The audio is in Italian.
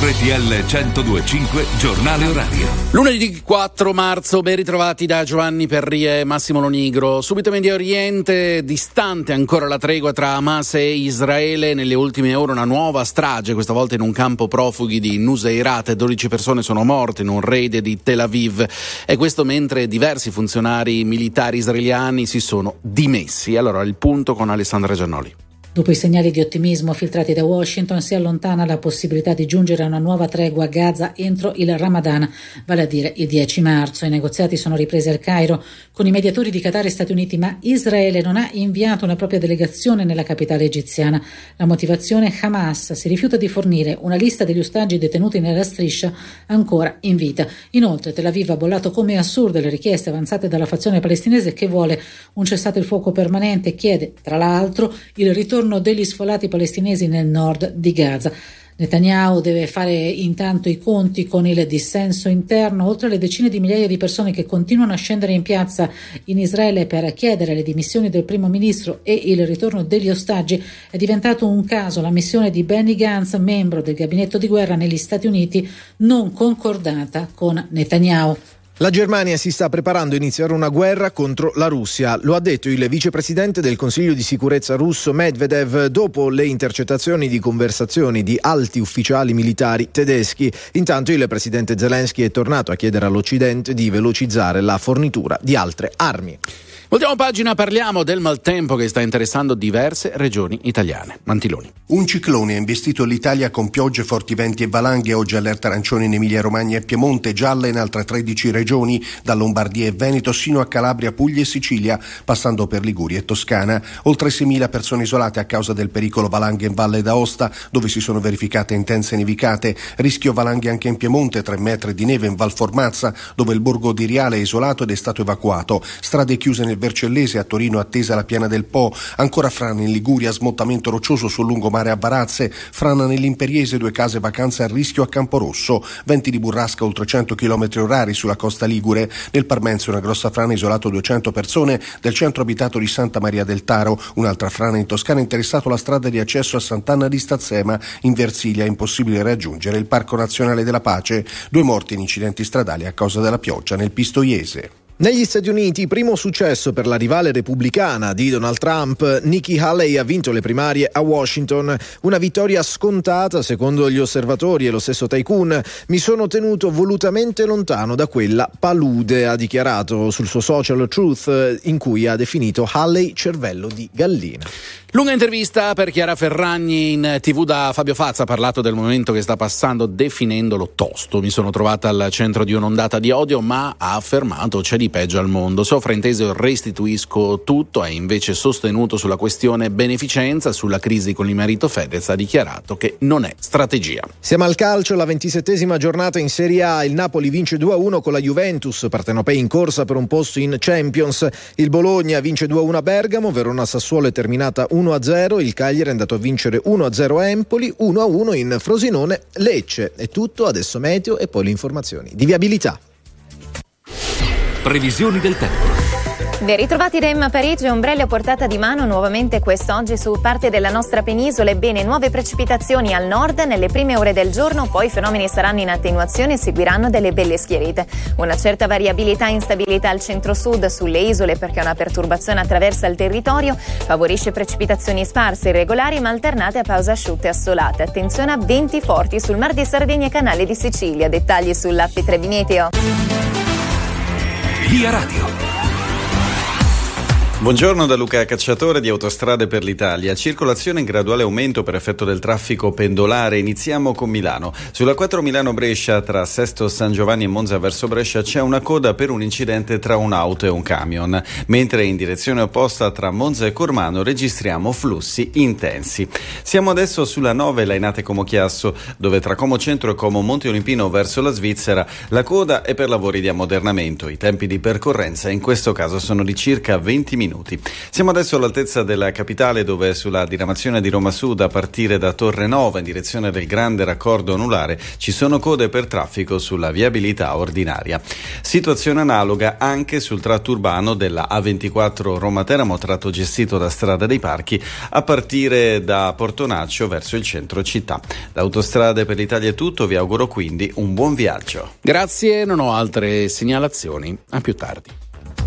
RTL 1025 Giornale Orario. Lunedì 4 marzo, ben ritrovati da Giovanni Perrie e Massimo Lonigro. Subito Medio Oriente, distante ancora la tregua tra Hamas e Israele. Nelle ultime ore una nuova strage, questa volta in un campo profughi di Nuseirat. 12 persone sono morte in un raid di Tel Aviv. E questo mentre diversi funzionari militari israeliani si sono dimessi. Allora il punto con Alessandra Giannoli. Dopo i segnali di ottimismo filtrati da Washington, si allontana la possibilità di giungere a una nuova tregua a Gaza entro il Ramadan, vale a dire il 10 marzo. I negoziati sono ripresi al Cairo con i mediatori di Qatar e Stati Uniti, ma Israele non ha inviato una propria delegazione nella capitale egiziana. La motivazione Hamas si rifiuta di fornire una lista degli ostaggi detenuti nella striscia ancora in vita. Inoltre Tel Aviv ha bollato come assurde le richieste avanzate dalla fazione palestinese che vuole un cessate il fuoco permanente e chiede, tra l'altro, il ritorno ritorno degli sfolati palestinesi nel nord di Gaza. Netanyahu deve fare intanto i conti con il dissenso interno, oltre alle decine di migliaia di persone che continuano a scendere in piazza in Israele per chiedere le dimissioni del primo ministro e il ritorno degli ostaggi, è diventato un caso la missione di Benny Gantz, membro del gabinetto di guerra negli Stati Uniti, non concordata con Netanyahu. La Germania si sta preparando a iniziare una guerra contro la Russia, lo ha detto il vicepresidente del Consiglio di sicurezza russo Medvedev dopo le intercettazioni di conversazioni di alti ufficiali militari tedeschi. Intanto il presidente Zelensky è tornato a chiedere all'Occidente di velocizzare la fornitura di altre armi. Ultima pagina, parliamo del maltempo che sta interessando diverse regioni italiane. Mantiloni. Un ciclone ha investito l'Italia con piogge, forti venti e valanghe. Oggi allerta arancione in Emilia Romagna e Piemonte, gialla in altre 13 regioni, da Lombardia e Veneto sino a Calabria, Puglia e Sicilia, passando per Liguria e Toscana. Oltre 6.000 persone isolate a causa del pericolo valanghe in Valle d'Aosta, dove si sono verificate intense nevicate. Rischio valanghe anche in Piemonte, 3 metri di neve in Val Formazza, dove il borgo di Riale è isolato ed è stato evacuato. Strade chiuse nel Vercellese, a Torino attesa la piana del Po, ancora Frana in Liguria, smottamento roccioso sul lungomare a Varazze, Frana nell'Imperiese, due case vacanze a rischio a Camporosso, venti di burrasca oltre 100 km orari sulla costa Ligure, nel Parmense una grossa frana isolato 200 persone, del centro abitato di Santa Maria del Taro, un'altra frana in Toscana ha interessato la strada di accesso a Sant'Anna di Stazzema, in Versilia impossibile raggiungere il Parco Nazionale della Pace, due morti in incidenti stradali a causa della pioggia nel Pistoiese. Negli Stati Uniti, primo successo per la rivale repubblicana di Donald Trump, Nikki Haley ha vinto le primarie a Washington. Una vittoria scontata, secondo gli osservatori e lo stesso Tycoon. Mi sono tenuto volutamente lontano da quella palude, ha dichiarato sul suo social Truth, in cui ha definito Haley cervello di gallina. Lunga intervista per Chiara Ferragni in tv da Fabio Fazza, ha parlato del momento che sta passando definendolo tosto. Mi sono trovata al centro di un'ondata di odio, ma ha affermato c'è di peggio al mondo. Se ho frainteso restituisco tutto, ha invece sostenuto sulla questione beneficenza, sulla crisi con il marito Fedez, ha dichiarato che non è strategia. Siamo al calcio, la ventisettesima giornata in Serie A, il Napoli vince 2-1 con la Juventus, Partenopei in corsa per un posto in Champions, il Bologna vince 2-1 a Bergamo, Verona Sassuolo è terminata 1-0, il Cagliari è andato a vincere 1-0 a Empoli, 1-1 in Frosinone Lecce. È tutto, adesso meteo e poi le informazioni di viabilità. Previsioni del tempo. Ben ritrovati da Emma Parigi, ombrelli a portata di mano nuovamente quest'oggi su parte della nostra penisola. Ebbene, nuove precipitazioni al nord nelle prime ore del giorno, poi i fenomeni saranno in attenuazione e seguiranno delle belle schierite. Una certa variabilità e instabilità al centro-sud sulle isole perché una perturbazione attraversa il territorio, favorisce precipitazioni sparse, irregolari ma alternate a pause asciutte e assolate. Attenzione a venti forti sul Mar di Sardegna e Canale di Sicilia. Dettagli sull'app Trebi. Via Radio. Buongiorno da Luca Cacciatore di Autostrade per l'Italia. Circolazione in graduale aumento per effetto del traffico pendolare. Iniziamo con Milano. Sulla 4 Milano-Brescia tra Sesto San Giovanni e Monza verso Brescia c'è una coda per un incidente tra un'auto e un camion, mentre in direzione opposta tra Monza e Cormano registriamo flussi intensi. Siamo adesso sulla 9 Lainate Como Chiasso, dove tra Como Centro e Como Monte Olimpino verso la Svizzera la coda è per lavori di ammodernamento. I tempi di percorrenza in questo caso sono di circa 20 minuti minuti. Siamo adesso all'altezza della capitale dove sulla diramazione di Roma Sud a partire da Torre Nova in direzione del grande raccordo anulare ci sono code per traffico sulla viabilità ordinaria. Situazione analoga anche sul tratto urbano della A24 Roma Teramo, tratto gestito da Strada dei Parchi a partire da Portonaccio verso il centro città. L'autostrade per l'Italia è tutto, vi auguro quindi un buon viaggio. Grazie, non ho altre segnalazioni. A più tardi.